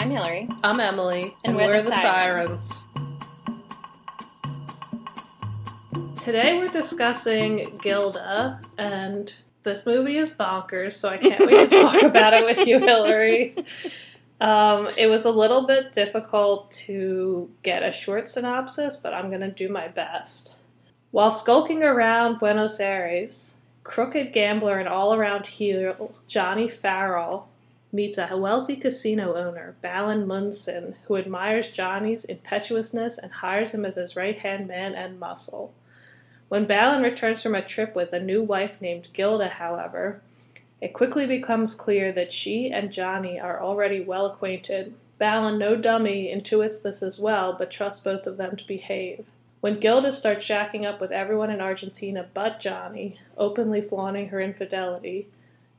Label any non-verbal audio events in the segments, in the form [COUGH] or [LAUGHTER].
I'm Hillary. I'm Emily, And and, we're we're, the the, sirens. Today we're discussing Gilda, and this movie is bonkers, so I can't wait to [LAUGHS] talk about it with you, Hillary. Um, it was a little bit difficult to get a short synopsis, but I'm going to do my best. While skulking around Buenos Aires, crooked gambler and all around heel Johnny Farrell meets a wealthy casino owner, Ballin Munson, who admires Johnny's impetuousness and hires him as his right hand man and muscle. When Ballin returns from a trip with a new wife named Gilda, however, it quickly becomes clear that she and Johnny are already well acquainted. Ballin, no dummy, intuits this as well, but trusts both of them to behave. When Gilda starts shacking up with everyone in Argentina but Johnny, openly flaunting her infidelity,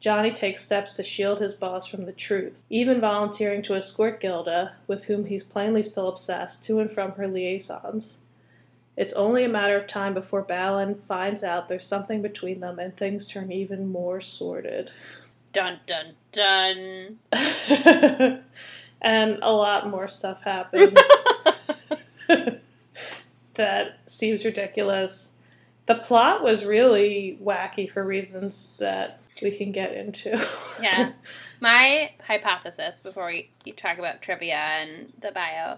Johnny takes steps to shield his boss from the truth, even volunteering to escort Gilda, with whom he's plainly still obsessed, to and from her liaisons. It's only a matter of time before Ballin finds out there's something between them and things turn even more sordid. Dun dun dun. [LAUGHS] and a lot more stuff happens [LAUGHS] that seems ridiculous. The plot was really wacky for reasons that we can get into. Yeah. [LAUGHS] My hypothesis before we talk about trivia and the bio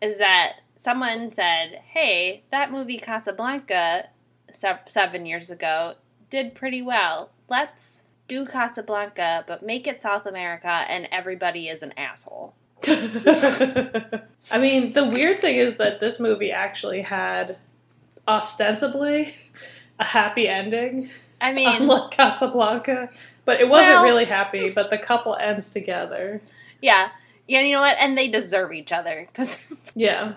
is that someone said, "Hey, that movie Casablanca se- seven years ago did pretty well. Let's do Casablanca, but make it South America, and everybody is an asshole." [LAUGHS] I mean, the weird thing is that this movie actually had ostensibly [LAUGHS] a happy ending, I [LAUGHS] mean, unlike Casablanca. But it wasn't Well- really happy. But the couple ends together. yeah, yeah. You know what? And they deserve each other because, [LAUGHS] Yeah,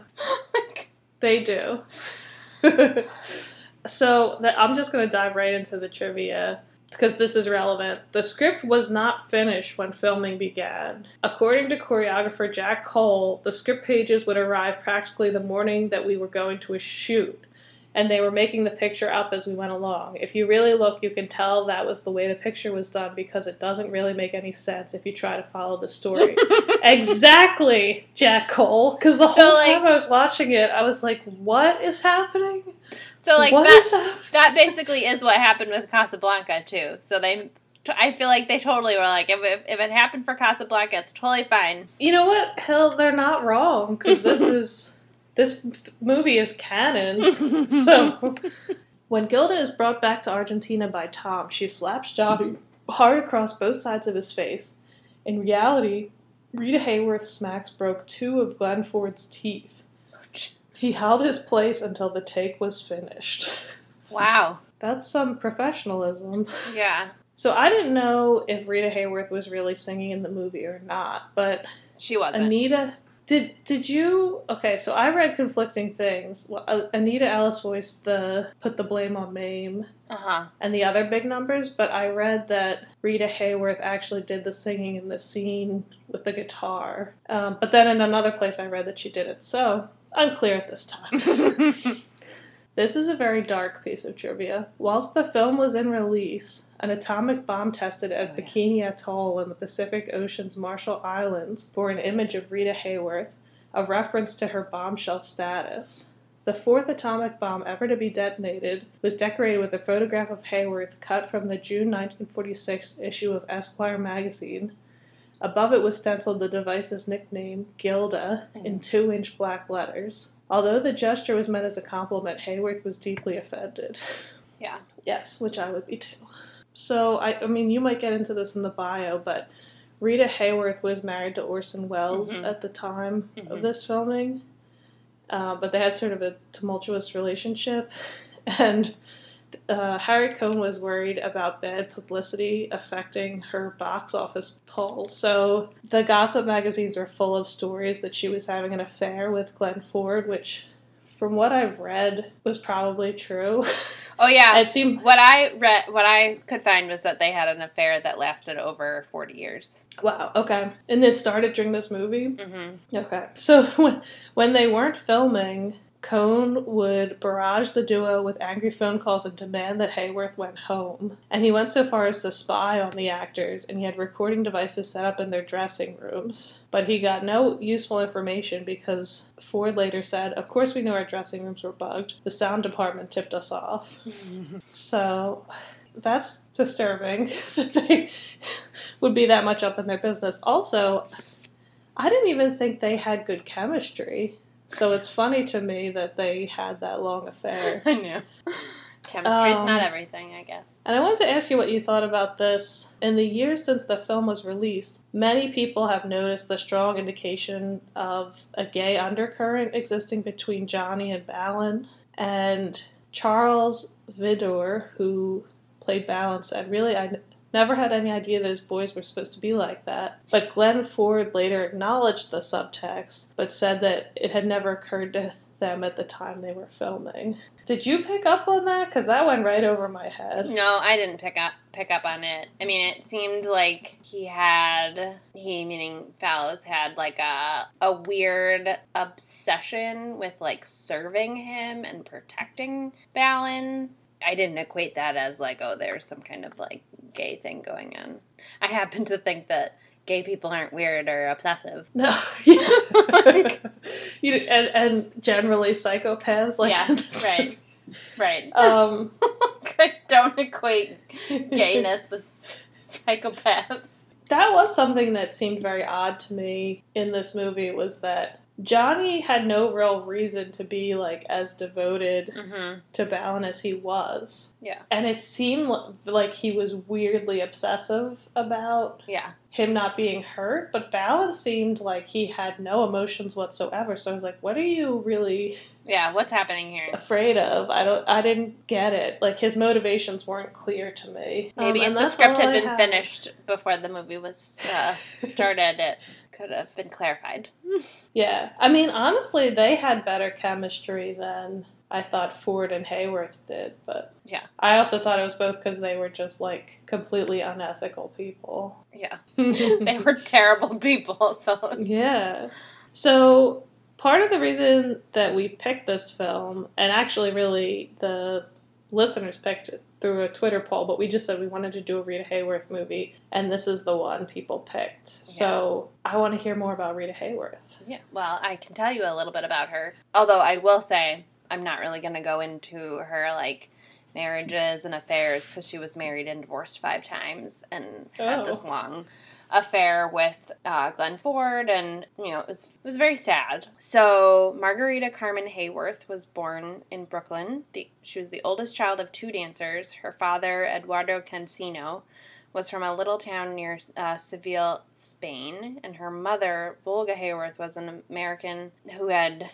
like, they do. [LAUGHS] so that I'm just going to dive right into the trivia because this is relevant. The script was not finished when filming began. According to choreographer Jack Cole, the script pages would arrive practically the morning that we were going to a shoot. And they were making the picture up as we went along. If you really look, you can tell that was the way the picture was done because it doesn't really make any sense if you try to follow the story. [LAUGHS] exactly, Jack Cole. Because the So, whole like- time I was watching it, I was like, what is happening? so like What that. that basically is what happened with Casablanca too. So they, I feel like they totally were like, if if, if it happened for Casablanca, it's totally fine. You know what? Hell, they're not wrong because this [LAUGHS] is this f- movie is canon. [LAUGHS] so when Gilda is brought back to Argentina by Tom, she slaps Johnny hard across both sides of his face. In reality, Rita Hayworth's smacks broke two of Glenn Ford's teeth. He held his place until the take was finished. wow. [LAUGHS] That's some professionalism. Yeah, So I didn't know if Rita Hayworth was really singing in the movie or not, but she wasn't. Anita, did did you? Okay, so I read conflicting things. Well, uh, Anita Ellis voiced the put the blame on Mame Uh huh. and the other big numbers, but I read that Rita Hayworth actually did the singing in the scene with the guitar. Um, but then in another place, I read that she did it. So unclear at this time. [LAUGHS] [LAUGHS] This is a very dark piece of trivia. Whilst the film was in release, an atomic bomb tested at Oh, yeah. Bikini Atoll in the Pacific Ocean's Marshall Islands bore an image of Rita Hayworth, a reference to her bombshell status. The fourth atomic bomb ever to be detonated was decorated with a photograph of Hayworth cut from the June 1946 issue of Esquire magazine. Above it was stenciled the device's nickname, Gilda, in mm. two inch black letters. Although the gesture was meant as a compliment, Hayworth was deeply offended. [LAUGHS] Yeah. Yes, which I would be too. So, I, I mean, you might get into this in the bio, but Rita Hayworth was married to Orson Welles Mhm. at the time Mhm. of this filming. Uh, but they had sort of a tumultuous relationship. [LAUGHS] And uh, Harry Cohn was worried about bad publicity affecting her box office pull. So the gossip magazines were full of stories that she was having an affair with Glenn Ford, which, from what I've read, was probably true. [LAUGHS] Oh yeah. it seemed what I read, what I could find was that they had an affair that lasted over forty years. wow. Okay, and it started during this movie. Mm-hmm. Okay, [LAUGHS] so when when they weren't filming, Cohn would barrage the duo with angry phone calls and demand that Hayworth went home. And he went so far as to spy on the actors, and he had recording devices set up in their dressing rooms. But he got no useful information because Ford later said, Of course, we knew our dressing rooms were bugged. The sound department tipped us off. [LAUGHS] so that's disturbing [LAUGHS] that they would be that much up in their business. Also, I didn't even think they had good chemistry. So it's funny to me that they had that long affair. [LAUGHS] I know. Chemistry's Um, not everything, I guess. And I wanted to ask you what you thought about this. In the years since the film was released, many people have noticed the strong indication of a gay undercurrent existing between Johnny and Ballin. And Charles Vidor, who played Ballin, said, Really, I never had any idea those boys were supposed to be like that. But Glenn Ford later acknowledged the subtext, but said that it had never occurred to them at the time they were filming. Did you pick up on that? Because that went right over my head. No, I didn't pick up pick up on it. I mean, it seemed like he had he meaning Fallows had like a a weird obsession with like serving him and protecting Ballin. I didn't equate that as like oh there's some kind of like gay thing going on. I happen to think that gay people aren't weird or obsessive. No, [LAUGHS] you and and generally psychopaths like Yeah, right. Right. Um, [LAUGHS] Don't equate gayness with psychopaths. that was something that seemed very odd to me in this movie was that Johnny had no real reason to be like as devoted Mm-hmm. to Ballin as he was. Yeah. And it seemed like he was weirdly obsessive about Yeah. him not being hurt, but Ballin seemed like he had no emotions whatsoever. So I was like, what are you really Yeah. What's happening here? afraid of? I don't I didn't get it. Like his motivations weren't clear to me. Um, Maybe and if the script had been had. finished before the movie was uh, started, it [LAUGHS] could have been clarified. Yeah. I mean, honestly, they had better chemistry than I thought Ford and Hayworth did, but Yeah. I also thought it was both because they were just like completely unethical people. Yeah. [LAUGHS] They were terrible people, [LAUGHS] so Yeah. So part of the reason that we picked this film, and actually, really, the listeners picked it through a Twitter poll, but we just said we wanted to do a Rita Hayworth movie, and this is the one people picked. So I want to hear more about Rita Hayworth. Yeah, well, I can tell you a little bit about her. Although I will say, I'm not really going to go into her like marriages and affairs because she was married and divorced five times and had Oh. this long affair with uh, Glenn Ford, and you know it was it was very sad. So Margarita Carmen Hayworth was born in Brooklyn. The, she was the oldest child of two dancers. Her father, Eduardo Cansino, was from a little town near uh, Seville, Spain, and her mother, Volga Hayworth, was an American who had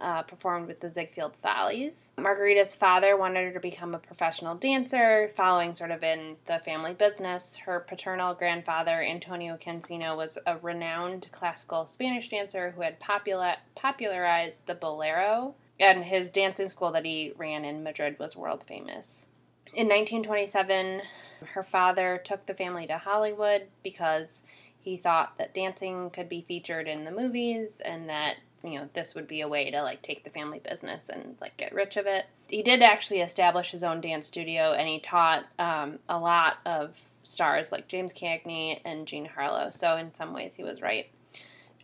uh, performed with the Ziegfeld Follies. Margarita's father wanted her to become a professional dancer, following sort of in the family business. Her paternal grandfather, Antonio Cansino, was a renowned classical Spanish dancer who had popula- popularized the bolero, and his dancing school that he ran in Madrid was world famous. In 1927, her father took the family to Hollywood because he thought that dancing could be featured in the movies and that you know this would be a way to like take the family business and like get rich of it. He did actually establish his own dance studio and he taught um, a lot of stars like james cagney and jean harlow so in some ways he was right.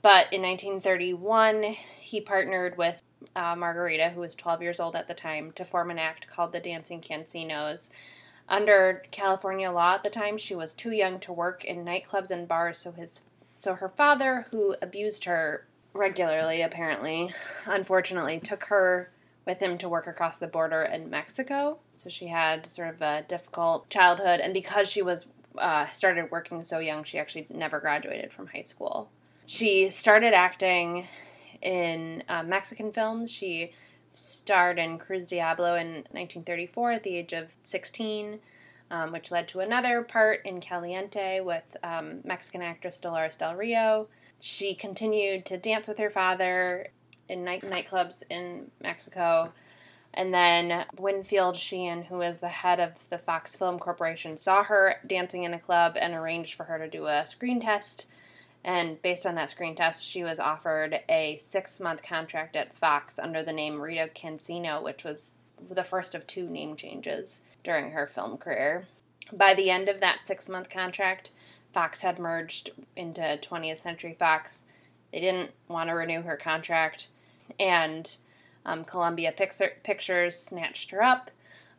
But in 1931 he partnered with uh, margarita who was 12 years old at the time to form an act called the dancing cansinos. Under california law at the time she was too young to work in nightclubs and bars so his so her father who abused her regularly, apparently, unfortunately, took her with him to work across the border in Mexico. So she had sort of a difficult childhood, and because she was uh, started working so young, she actually never graduated from high school. She started acting in uh, Mexican films. She starred in Cruz Diablo in 1934 at the age of 16. Um, which led to another part in Caliente with um, Mexican actress Dolores Del Rio. She continued to dance with her father in night nightclubs in Mexico. And then Winfield Sheehan, who is the head of the Fox Film Corporation, saw her dancing in a club and arranged for her to do a screen test And based on that screen test, she was offered a six month contract at Fox under the name Rita Cansino, which was the first of two name changes during her film career. By the end of that six month contract, Fox had merged into 20th Century Fox. They didn't want to renew her contract, and um, Columbia Pictures snatched her up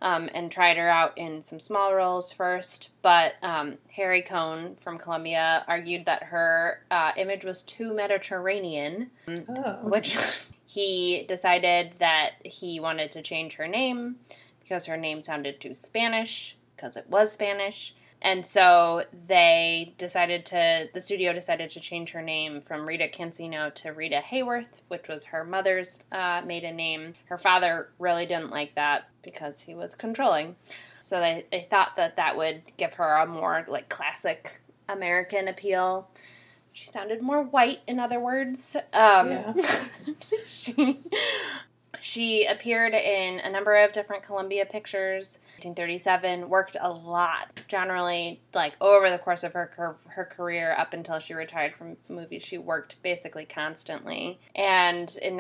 um, and tried her out in some small roles first. But um, Harry Cohn from Columbia argued that her uh, image was too Mediterranean, oh. which [LAUGHS] he decided that he wanted to change her name because her name sounded too Spanish, because it was Spanish. And so they decided to, the studio decided to change her name from Rita Cansino to Rita Hayworth, which was her mother's uh, maiden name. Her father really didn't like that because he was controlling. So they, they thought that that would give her a more like classic American appeal. She sounded more white, in other words. Um, yeah. [LAUGHS] she she appeared in a number of different Columbia pictures. 1937, worked a lot, generally like over the course of her her career up until she retired from movies. She worked basically constantly. And in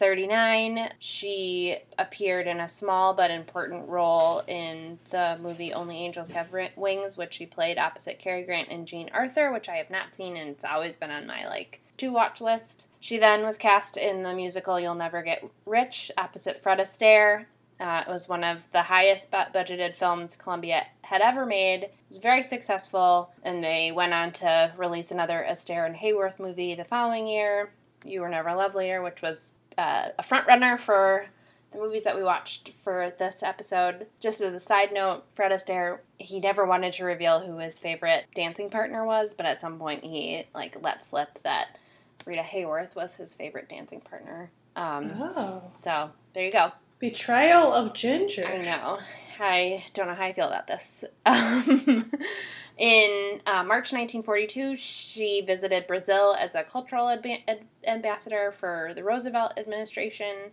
1939, she appeared in a small but important role in the movie Only Angels Have Wings, which she played opposite Cary Grant and Jean Arthur, which I have not seen and it's always been on my like to watch list. She then was cast in the musical You'll Never Get Rich opposite Fred Astaire. Uh, it was one of the highest budgeted films Columbia had ever made. It was very successful, and they went on to release another Astaire and Hayworth movie the following year, You Were Never Lovelier, which was uh, a frontrunner for the movies that we watched for this episode. Just as a side note, Fred Astaire, he never wanted to reveal who his favorite dancing partner was, but at some point he like let slip that Rita Hayworth was his favorite dancing partner. Um, oh. So there you go. Betrayal of Ginger. I know. [LAUGHS] I don't know how I feel about this. [LAUGHS] Um, in uh, March 1942, she visited Brazil as a cultural ad- ambassador for the Roosevelt administration.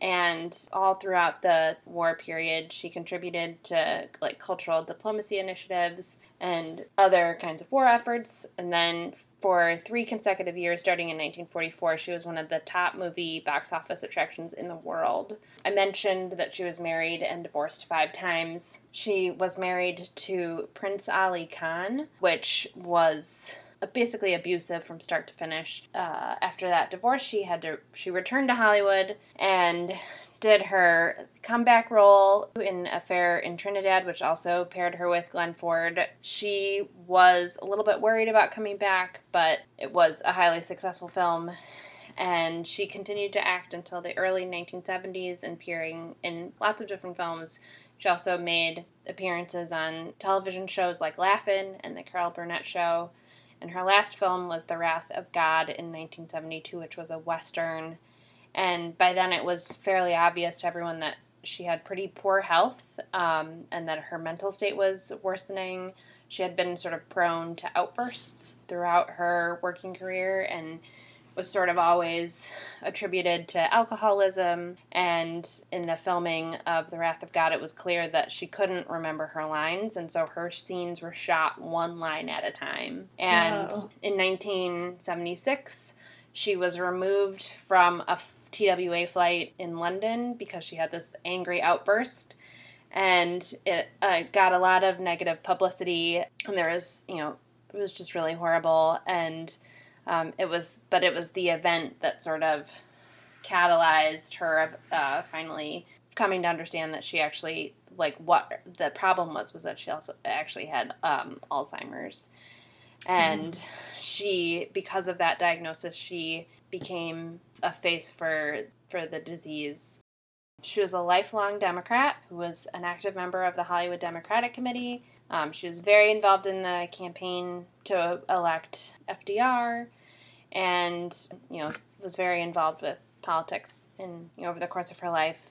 And all throughout the war period, she contributed to like cultural diplomacy initiatives and other kinds of war efforts. And then for three consecutive years, starting in 1944, she was one of the top movie box office attractions in the world. I mentioned that she was married and divorced five times. She was married to Prince Ali Khan, which was basically abusive from start to finish. Uh, after that divorce, she had to she returned to Hollywood and did her comeback role in Affair in Trinidad, which also paired her with Glenn Ford. She was a little bit worried about coming back, but it was a highly successful film. And she continued to act until the early 1970s, appearing in lots of different films. She also made appearances on television shows like Laugh-In and The Carol Burnett Show. And her last film was The Wrath of God in 1972, which was a Western and by then it was fairly obvious to everyone that she had pretty poor health um, and that her mental state was worsening. She had been sort of prone to outbursts throughout her working career and was sort of always attributed to alcoholism. And in the filming of The Wrath of God, it was clear that she couldn't remember her lines, and so her scenes were shot one line at a time. And wow. in 1976, she was removed from a TWA flight in London because she had this angry outburst. And it uh, got a lot of negative publicity, and there was, you know, it was just really horrible. And um, it was, but it was the event that sort of catalyzed her uh, finally coming to understand that she actually like what the problem was was that she also actually had um, Alzheimer's, and mm. she because of that diagnosis she became a face for for the disease. She was a lifelong Democrat who was an active member of the Hollywood Democratic Committee. Um, she was very involved in the campaign to elect FDR, and you know was very involved with politics in you know, over the course of her life.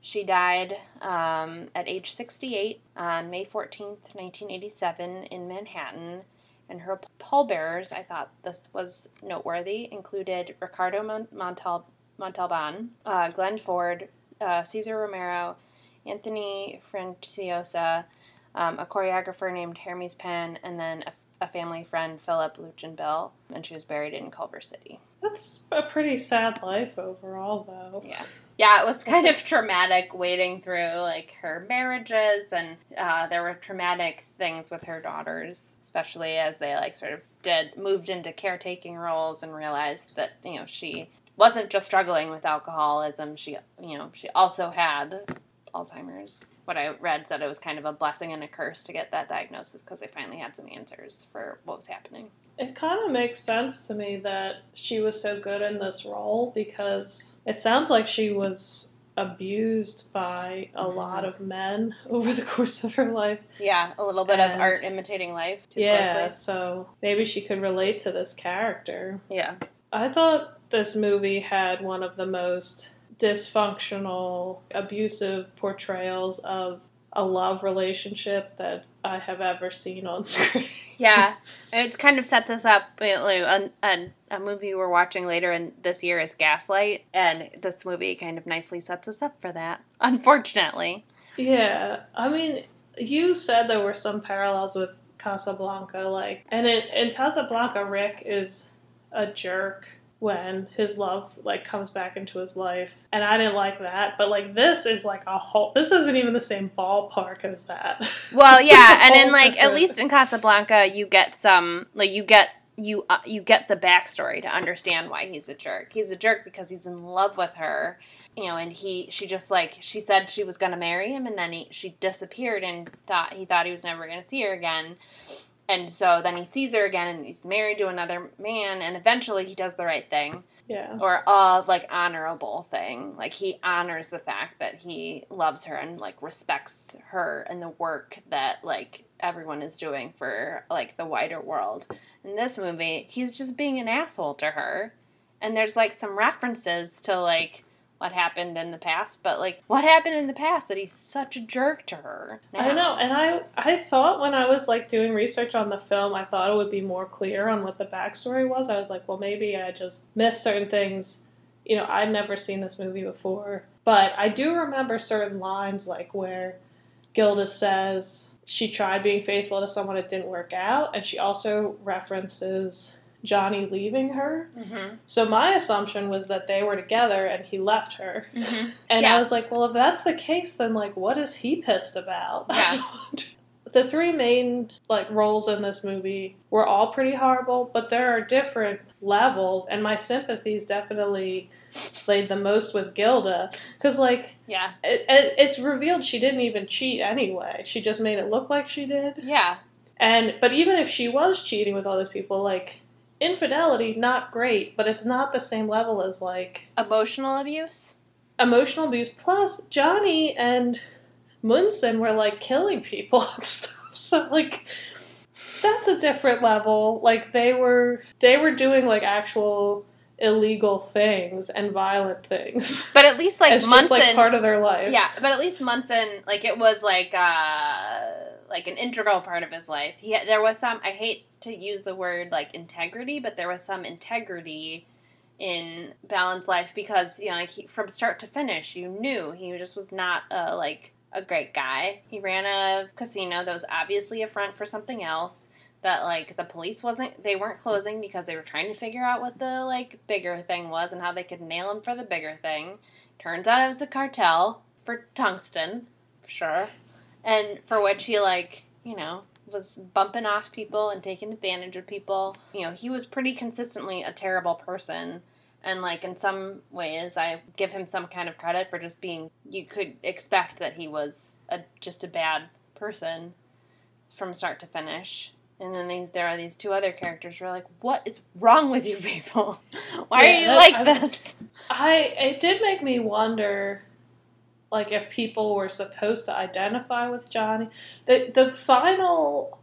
She died um, at age 68 on May 14th, 1987, in Manhattan and her pallbearers, I thought this was noteworthy, included Ricardo Montal- Montalban, uh, Glenn Ford, uh, Cesar Romero, Anthony Franciosa, um, a choreographer named Hermes Pan, and then a a family friend, Philip Luchenbill, and she was buried in Culver City. That's a pretty sad life overall, though. Yeah. Yeah, it was kind of traumatic waiting through like her marriages, and uh, there were traumatic things with her daughters, especially as they like sort of did moved into caretaking roles and realized that you know she wasn't just struggling with alcoholism; she you know she also had Alzheimer's. What I read said it was kind of a blessing and a curse to get that diagnosis because they finally had some answers for what was happening. It kind of makes sense to me that she was so good in this role because it sounds like she was abused by a Mhm. lot of men [LAUGHS] over the course of her life. Yeah, a little bit of art imitating life. Too yeah, closely. so maybe she could relate to this character. Yeah. I thought this movie had one of the most dysfunctional, abusive portrayals of a love relationship that I have ever seen on [LAUGHS] screen. Yeah, it kind of sets us up. you know, A, a, a movie we're watching later in this year is Gaslight, and this movie kind of nicely sets us up for that. Unfortunately, Yeah, I mean, you said there were some parallels with Casablanca, like, and in, in Casablanca, Rick is a jerk when his love like comes back into his life, and I didn't like that. But like, this is like a whole. This isn't even the same ballpark as that. [LAUGHS] well, yeah, and in like at least in Casablanca, you get some like you get you uh, you get the backstory to understand why he's a jerk. He's a jerk because he's in love with her, you know, and he she just like she said she was gonna marry him, and then he she disappeared and thought he thought he was never gonna see her again. And so then he sees her again, and he's married to another man, and eventually he does the right thing yeah, or a like honorable thing. Like he honors the fact that he loves her and like respects her and the work that like everyone is doing for like the wider world. In this movie, he's just being an asshole to her. And there's like some references to like what happened in the past, but like what happened in the past that he's such a jerk to her. I now? know, and I I thought when I was like doing research on the film, I thought it would be more clear on what the backstory was. I was like, well, maybe I just missed certain things. You know, I'd never seen this movie before, but I do remember certain lines like where Gilda says she tried being faithful to someone it didn't work out, and she also references Johnny leaving her. Mhm. So my assumption was that they were together and he left her. Mhm. And Yeah. I was like, well, if that's the case, then like, what is he pissed about? Yeah. [LAUGHS] the three main like roles in this movie were all pretty horrible, but there are different levels, and my sympathies definitely laid the most with Gilda because like Yeah. it, it, it's revealed she didn't even cheat anyway. She just made it look like she did. Yeah. And but even if she was cheating with all those people, like infidelity, not great, but it's not the same level as like Emotional abuse? emotional abuse. Plus, Johnny and Munson were like killing people [LAUGHS] and stuff. So like that's a different level. Like they were they were doing like actual illegal things and violent things. But at least like [LAUGHS] It's Munson just like part of their life. Yeah, but at least Munson, like it was like uh like an integral part of his life. He there was some. I hate to use the word like integrity, but there was some integrity in Ballin's Life because you know like he, from start to finish, you knew he just was not a like a great guy. He ran a casino that was obviously a front for something else. That like the police wasn't they weren't closing because they were trying to figure out what the like bigger thing was and how they could nail him for the bigger thing. Turns out it was a cartel for tungsten, sure, and for which he like you know was bumping off people and taking advantage of people. You know he was pretty consistently a terrible person, and like in some ways I give him some kind of credit for just being. You could expect that he was a just a bad person from start to finish. And then these, there are these two other characters who are like, "What is wrong with you people? [LAUGHS] Why Yeah, are you like I- this?" I it did make me wonder like if people were supposed to identify with Johnny. The the final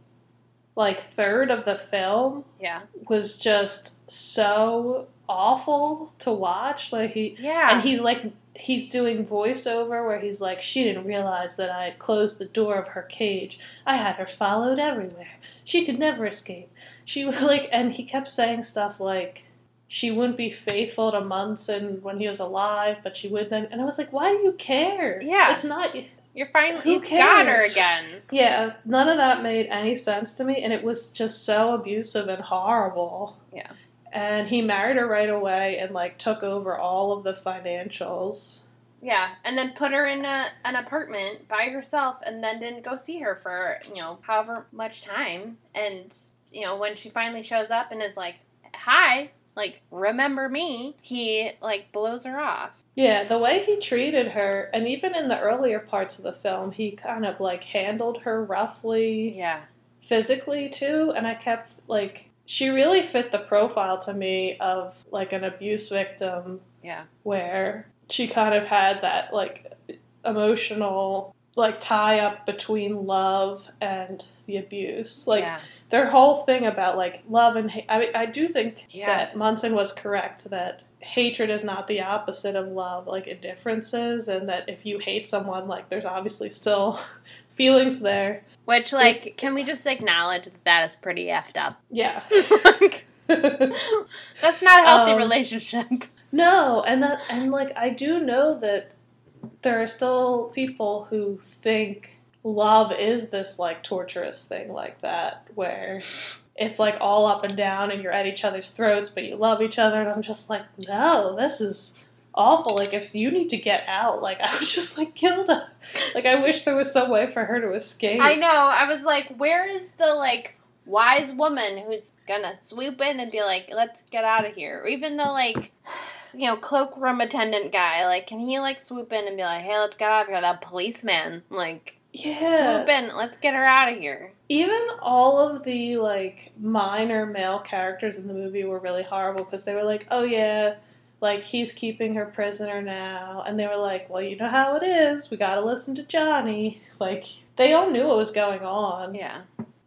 like third of the film Yeah, was just so awful to watch. Like he yeah, and he's like he's doing voiceover where he's like she didn't realize that I had closed the door of her cage. I had her followed everywhere. She could never escape. She [LAUGHS] was like and he kept saying stuff like she wouldn't be faithful to Munson when he was alive, but she would then and I was like, Why do you care? Yeah. It's not You're finally you've got her again. Yeah, none of that made any sense to me, and it was just so abusive and horrible. Yeah. And he married her right away and like took over all of the financials. Yeah, and then put her in a, an apartment by herself, and then didn't go see her for you know however much time. And you know when she finally shows up and is like, "Hi," like remember me, he like blows her off. Yeah, the way he treated her, and even in the earlier parts of the film, he kind of like handled her roughly Yeah, physically too, and I kept like she really fit the profile to me of like an abuse victim yeah, where she kind of had that like emotional like tie up between love and the abuse. Like yeah, their whole thing about like love and hate. I mean, I do think Yeah. that Munson was correct that hatred is not the opposite of love, like indifference is, and that if you hate someone, like there's obviously still [LAUGHS] feelings there. Which like, can we just acknowledge that that is pretty effed up? [LAUGHS] Yeah. [LAUGHS] That's not a healthy Um, relationship. [LAUGHS] no, and that and like I do know that there are still people who think love is this like torturous thing like that where it's like all up and down and you're at each other's throats but you love each other and I'm just like no this is awful like if you need to get out like I was just like Gilda like I wish there was some way for her to escape I know. I was like, where is the like wise woman who's gonna swoop in and be like, let's get out of here? Or even the like, you know, cloakroom attendant guy. Like, can he like swoop in and be like, hey, let's get out of here? That policeman, like, yeah swoop in, let's get her out of here. even all of the like minor male characters in the movie were really horrible because they were like, oh yeah, like he's keeping her prisoner now, and they were like, well, you know how it is, we gotta listen to Johnny. Like they all knew what was going on. Yeah.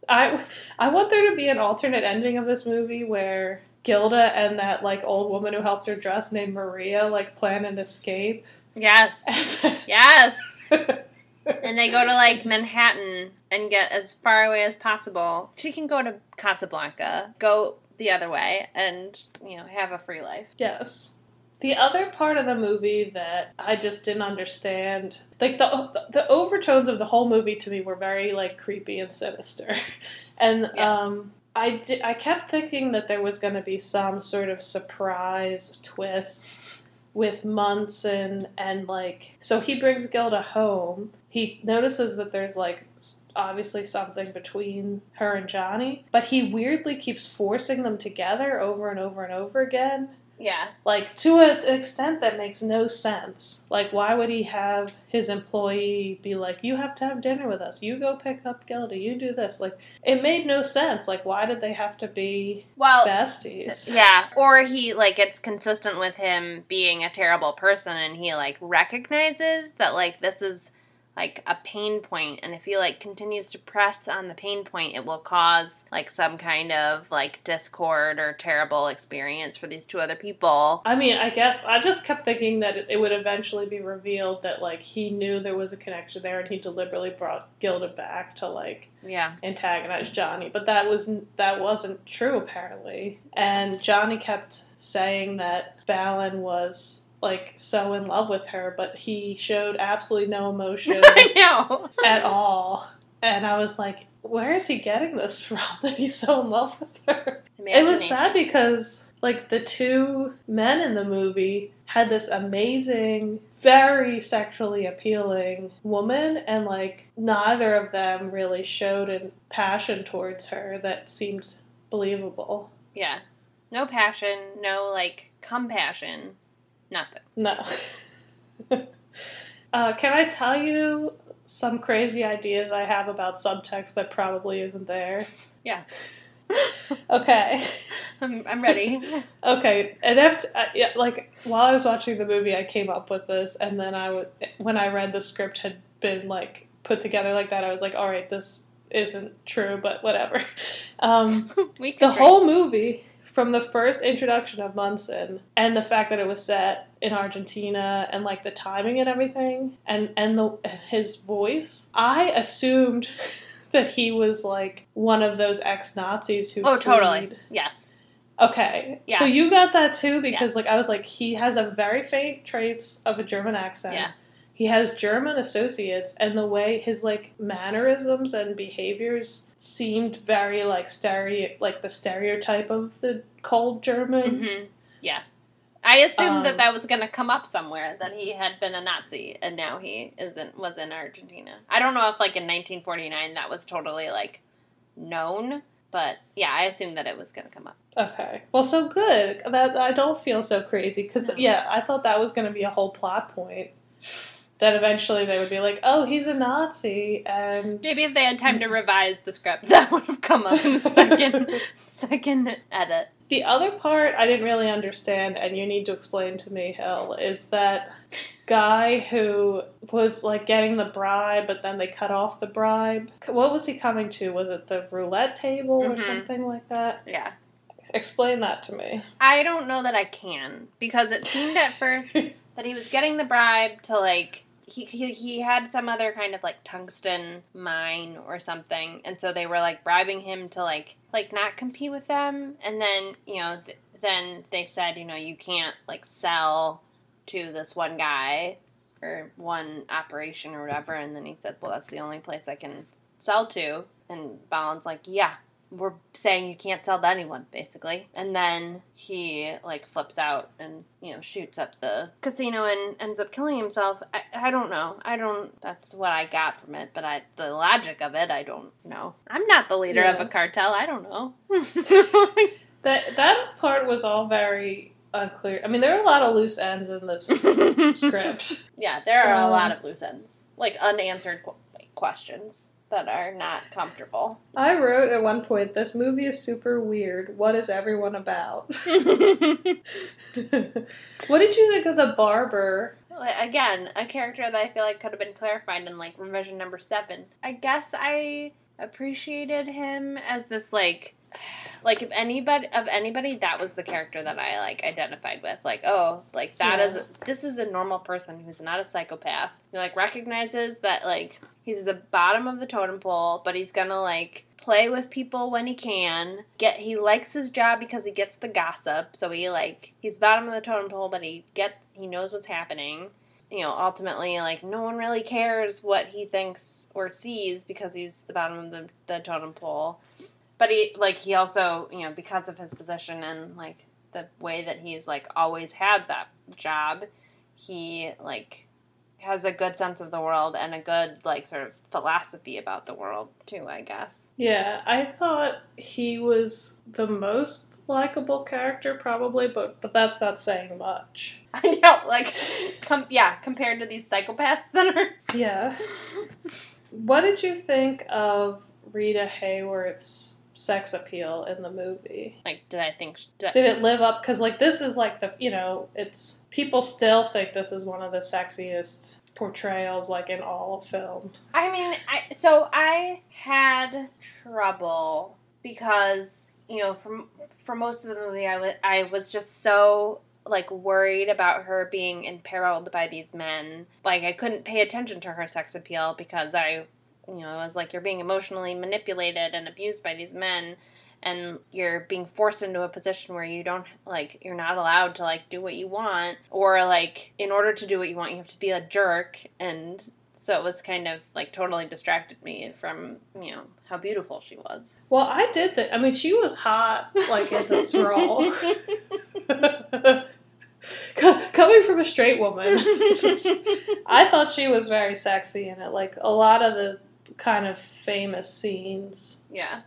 I I want there to be an alternate ending of this movie where. Gilda and that like old woman who helped her dress named Maria like plan an escape. Yes. [LAUGHS] Yes. [LAUGHS] And they go to like Manhattan and get as far away as possible. She can go to Casablanca, go the other way, and you know have a free life. Yes. The other part of the movie that I just didn't understand, like the the overtones of the whole movie to me were very like creepy and sinister, [LAUGHS] and Yes. um, I di- I kept thinking that there was going to be some sort of surprise twist with Munson and like so he brings Gilda home. He notices that there's like obviously something between her and Johnny, but he weirdly keeps forcing them together over and over and over again Yeah. like to an extent that makes no sense. Like, why would he have his employee be like, "You have to have dinner with us. You go pick up Gilda. You do this." Like, it made no sense. Like, why did they have to be Well, besties? [LAUGHS] Yeah, or he like it's consistent with him being a terrible person and he like recognizes that like this is like a pain point and if he like continues to press on the pain point it will cause like some kind of like discord or terrible experience for these two other people. I mean, I guess I just kept thinking that it, would eventually be revealed that like he knew there was a connection there, and he deliberately brought Gilda back to like Yeah. antagonize Johnny, but that was that wasn't true apparently. And Johnny kept saying that Ballin was like so in love with her, but he showed absolutely no emotion [LAUGHS] I know. at all. And I was like, where is he getting this [LAUGHS] from that he's so in love with her? It was sad because like the two men in the movie had this amazing, very sexually appealing woman, and like neither of them really showed a passion towards her that seemed believable. Yeah. No passion, no like compassion, nothing. No. [LAUGHS] uh, can I tell you some crazy ideas I have about subtext that probably isn't there? Yeah. [LAUGHS] Okay. [LAUGHS] I'm, I'm ready. Okay, and after, uh, yeah, like while I was watching the movie, I came up with this, and then I would, when I read the script had been like put together like that, I was like, all right, this isn't true, but whatever. Um, the whole movie, from the first introduction of Munson, and the fact that it was set in Argentina, and like the timing and everything, and and the his voice, I assumed. [LAUGHS] That he was like one of those ex Nazis who. Oh, totally. fled Yes. Okay. Yeah. So you got that too because Yes. like I was like he has a very faint traits of a German accent. Yeah. he has German associates, and the way his like mannerisms and behaviors seemed very like stereo, like the stereotype of the cold German. hmm Yeah. I assumed Um, that that was going to come up somewhere that he had been a Nazi and now he isn't was in Argentina. I don't know if like in 1949 that was totally like known, but yeah, I assumed that it was going to come up. Okay, well, so good that I don't feel so crazy because No. yeah, I thought that was going to be a whole plot point. That eventually they would be like, "Oh, he's a Nazi," and Maybe if they had time to revise the script, [LAUGHS] that would have come up in the second [LAUGHS] second edit. The other part I didn't really understand, and you need to explain to me, Hill, is that guy who was like getting the bribe, but then they cut off the bribe. What was he coming to? Was it the roulette table or Mhm. something like that? Yeah. Explain that to me. I don't know that I can because it seemed at first [LAUGHS] that he was getting the bribe to like he, he he had some other kind of like tungsten mine or something and so they were like bribing him to like like not compete with them. And then you know th- then they said you know you can't like sell to this one guy or one operation or whatever. And then he said well that's the only place I can sell to. And Ballin's like yeah we're saying you can't tell to anyone basically. And then he like flips out and you know shoots up the casino and ends up killing himself. I, I don't know. I don't that's what i got from it but i the logic of it i don't know. I'm not the leader of a cartel. I don't know. [LAUGHS] That that part was all very unclear. I mean, there are a lot of loose ends in this [LAUGHS] script. yeah there are a Um, lot of loose ends. Like unanswered qu- questions that are not comfortable I wrote at one point, "This movie is super weird. What is everyone about?" [LAUGHS] what did you think of the barber? Again, a character that I feel like could have been clarified in like revision number seven. I guess I appreciated him as this like like if anybody of anybody that was the character that I like identified with. Like, oh, like that is Yeah. this is a normal person who's not a psychopath. Who like recognizes that like he's the bottom of the totem pole, but he's gonna like play with people when he can. Get he likes his job because he gets the gossip. So he like he's bottom of the totem pole, but he get he knows what's happening. You know, ultimately, like no one really cares what he thinks or sees because he's the bottom of the, the totem pole. But he like he also you know because of his position and like the way that he's like always had that job, he like has a good sense of the world and a good like sort of philosophy about the world too. I guess. Yeah, I thought he was the most likable character, probably, but but that's not saying much. [LAUGHS] I know, like, com- yeah, compared to these psychopaths that are. Yeah. [LAUGHS] What did you think of Rita Hayworth's sex appeal in the movie? Like, did I think? Did I, Did it live up? Because like this is like the you know it's people still think this is one of the sexiest portrayals like in all of film. I mean, I so I had trouble because you know, from for most of the movie, I was I was just so like worried about her being imperiled by these men. Like I couldn't pay attention to her sex appeal because I, you know, I was like, you're being emotionally manipulated and abused by these men. And you're being forced into a position where you don't like you're not allowed to like do what you want, or like in order to do what you want, you have to be a jerk, and so it was kind of like totally distracted me from you know how beautiful she was. Well, I did that. I mean, she was hot like in this role. [LAUGHS] [LAUGHS] Coming from a straight woman, [LAUGHS] I thought she was very sexy in it. Like a lot of the kind of famous scenes, yeah,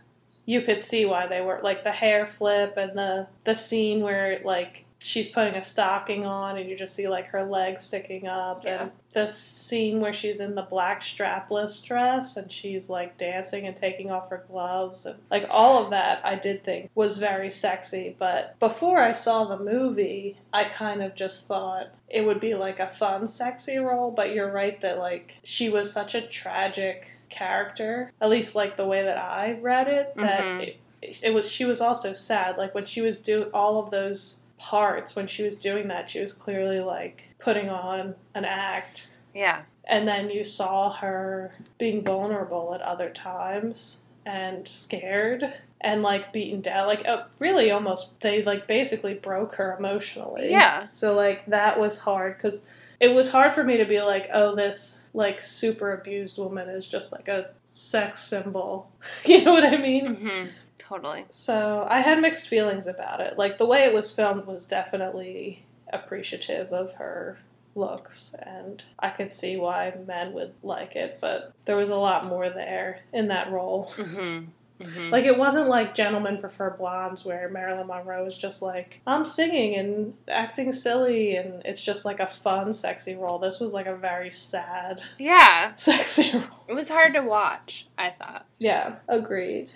you could see why they were like the hair flip and the the scene where like she's putting a stocking on and you just see like her legs sticking up Yeah. and the scene where she's in the black strapless dress and she's like dancing and taking off her gloves and like all of that I did think was very sexy. But before I saw the movie I kind of just thought it would be like a fun sexy role. But you're right that like she was such a tragic character at least like the way that I read it that Mhm. it, it was she was also sad. Like when she was doing all of those parts when she was doing that she was clearly like putting on an act. Yeah, and then you saw her being vulnerable at other times and scared and like beaten down. Like uh, really almost they like basically broke her emotionally. Yeah. so like that was hard because it was hard for me to be like, oh, this like super abused woman is just like a sex symbol. [LAUGHS] you know what I mean? hmm Totally. So I had mixed feelings about it. Like the way it was filmed was definitely appreciative of her looks, and I could see why men would like it, but there was a lot more there in that role. hmm hmm Like it wasn't like Gentlemen Prefer Blondes where Marilyn Monroe was just like, I'm singing and acting silly and it's just like a fun, sexy role. This was like a very sad, yeah, [LAUGHS] sexy role. it was hard to watch. I thought. Yeah, agreed.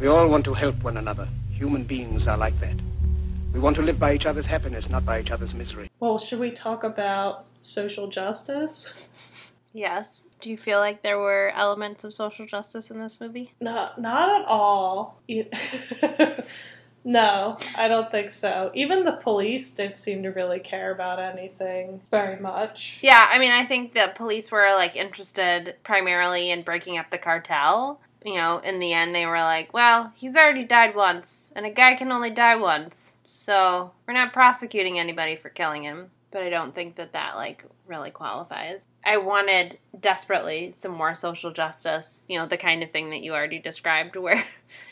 We all want to help one another. Human beings are like that. We want to live by each other's happiness, not by each other's misery. Well, should we talk about social justice? [LAUGHS] Yes. Do you feel like there were elements of social justice in this movie? No, not at all. [LAUGHS] No, I don't think so. Even the police didn't seem to really care about anything very much. Yeah, I mean, I think the police were like interested primarily in breaking up the cartel. You know, in the end, they were like, well, he's already died once, and a guy can only die once. So we're not prosecuting anybody for killing him. But I don't think that that, like, really qualifies. I wanted desperately some more social justice, you know, the kind of thing that you already described, [LAUGHS] where,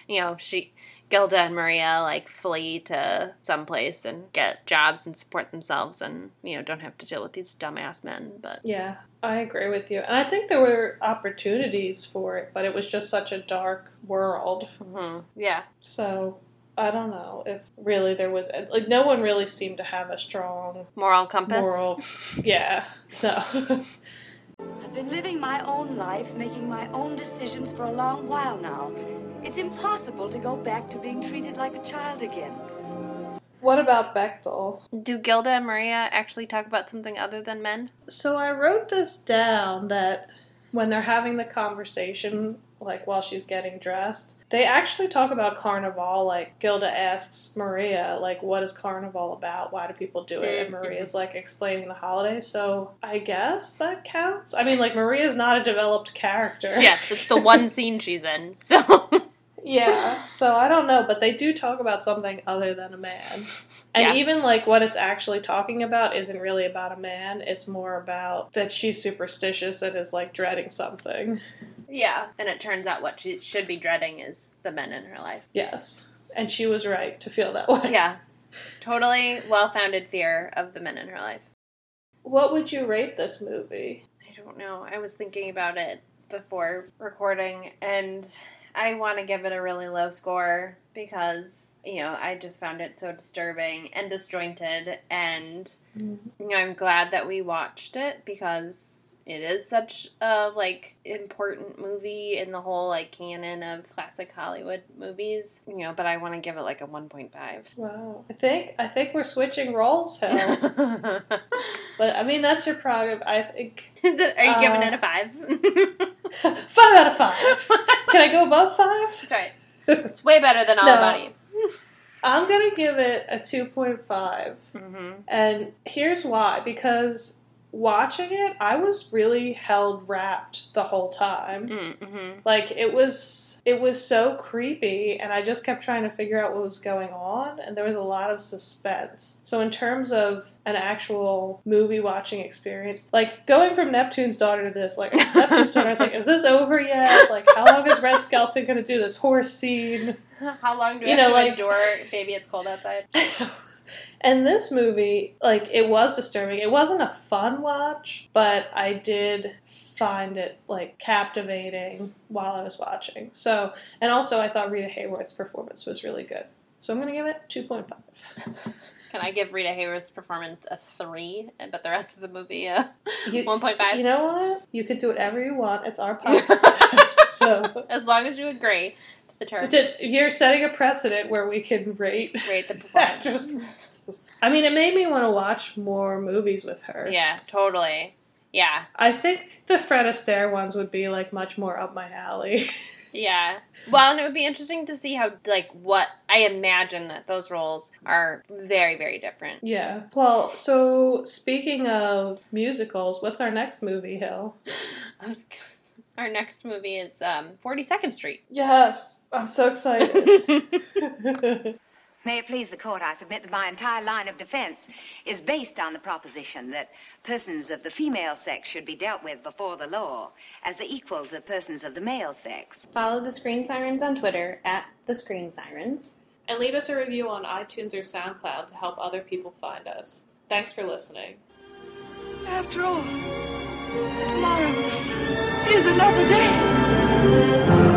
you know, she. Gilda and Maria like flee to someplace and get jobs and support themselves and you know don't have to deal with these dumbass men but Yeah, I agree with you. And I think there were opportunities for it, but it was just such a dark world. hmm Yeah. So I don't know if really there was like no one really seemed to have a strong Moral compass. moral. Yeah, no. I've been living my own life, making my own decisions for a long while now. It's impossible to go back to being treated like a child again. what about Bechdel? Do Gilda and Maria actually talk about something other than men? So I wrote this down that when they're having the conversation, like while she's getting dressed, they actually talk about Carnival. Like Gilda asks Maria, like, "What is Carnival about? Why do people do it?" And. Maria's like explaining the holiday. So I guess that counts. I mean, like Maria's not a developed character. Yeah, it's the [LAUGHS] one scene she's in. So Yeah, so I don't know, but they do talk about something other than a man. And Yeah. even like what it's actually talking about isn't really about a man, it's more about that she's superstitious and is like dreading something. Yeah, and it turns out what she should be dreading is the men in her life. Yes. And she was right to feel that way. Yeah, [LAUGHS] totally well-founded fear of the men in her life. What would you rate this movie? I don't know. I was thinking about it before recording, and I want to give it a really low score because, you know, I just found it so disturbing and disjointed. And, you know, I'm glad that we watched it because it is such a, like, important movie in the whole, like, canon of classic Hollywood movies, you know, but I want to give it, like, a 1.5. Wow. I think I think we're switching roles, Hill. [LAUGHS] but I mean that's your prerogative. I think Is it, are you giving Uh, it a 5? [LAUGHS] five out of five. [LAUGHS] Can I go above five? That's right. It's way better than All No. About Eve. I'm gonna give it a two point five. Mm-hmm. And here's why because watching it, I was really held rapt the whole time. Mm-hmm. Like it was it was so creepy and I just kept trying to figure out what was going on and there was a lot of suspense. So in terms of an actual movie watching experience, like going from Neptune's daughter to this, like [LAUGHS] Neptune's daughter I was like, is this over yet? Like how long is Red Skelton gonna do this horse scene? [LAUGHS] How long do You know, like- endure? Baby, it's cold outside. [LAUGHS] and this movie, like, it was disturbing. It wasn't a fun watch, but I did find it, like, captivating while I was watching. So, and also I thought Rita Hayworth's performance was really good. So I'm going to give it 2.5. [LAUGHS] Can I give Rita Hayworth's performance a three, but the rest of the movie uh, a [LAUGHS] You- one point five? You know what? You could do whatever you want. It's our [LAUGHS] podcast. so, as long as you agree the Just- you're setting a precedent where we can rate rate the [LAUGHS] performance. I mean, it made me want to watch more movies with her. yeah, totally. Yeah, I think the Fred Astaire ones would be like much more up my alley. [LAUGHS] yeah. Well, and it would be interesting to see how, like, what I imagine that those roles are very, very different. yeah. Well, so speaking of musicals, what's our next movie, Hill? [LAUGHS] I was- Our next movie is um, Forty Second Street. Yes, I'm so excited. [LAUGHS] [LAUGHS] May it please the court, I submit that my entire line of defense is based on the proposition that persons of the female sex should be dealt with before the law as the equals of persons of the male sex. Follow the Screen Sirens on Twitter at the Screen Sirens. And leave us a review on iTunes or SoundCloud to help other people find us. Thanks for listening. After all, tomorrow is another day.